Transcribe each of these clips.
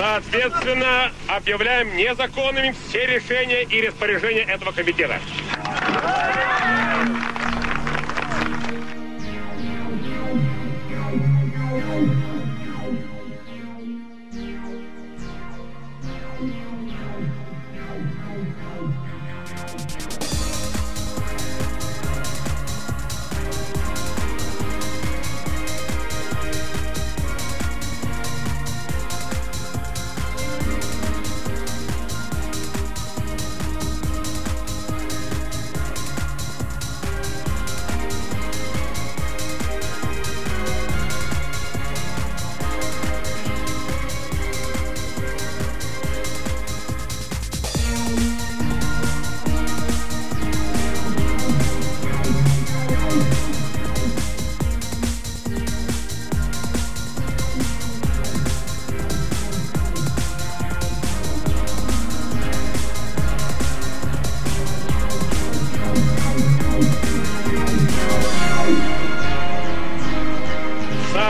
Соответственно, объявляем незаконными все решения и распоряжения этого комитета.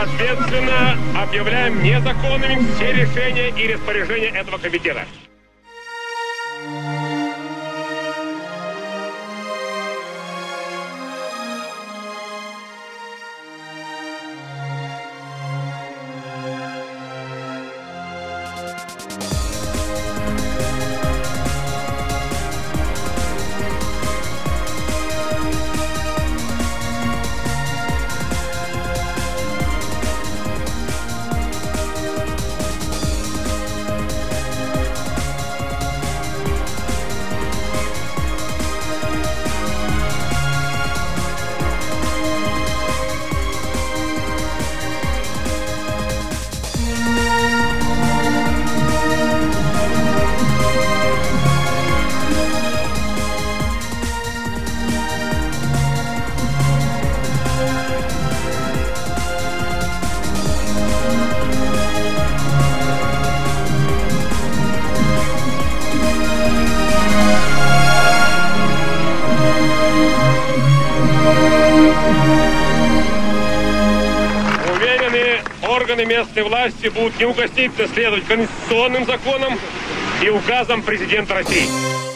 Соответственно, объявляем незаконными все решения и распоряжения этого комитета. Органы местной власти будут неукоснительно следовать конституционным законам и указам президента России.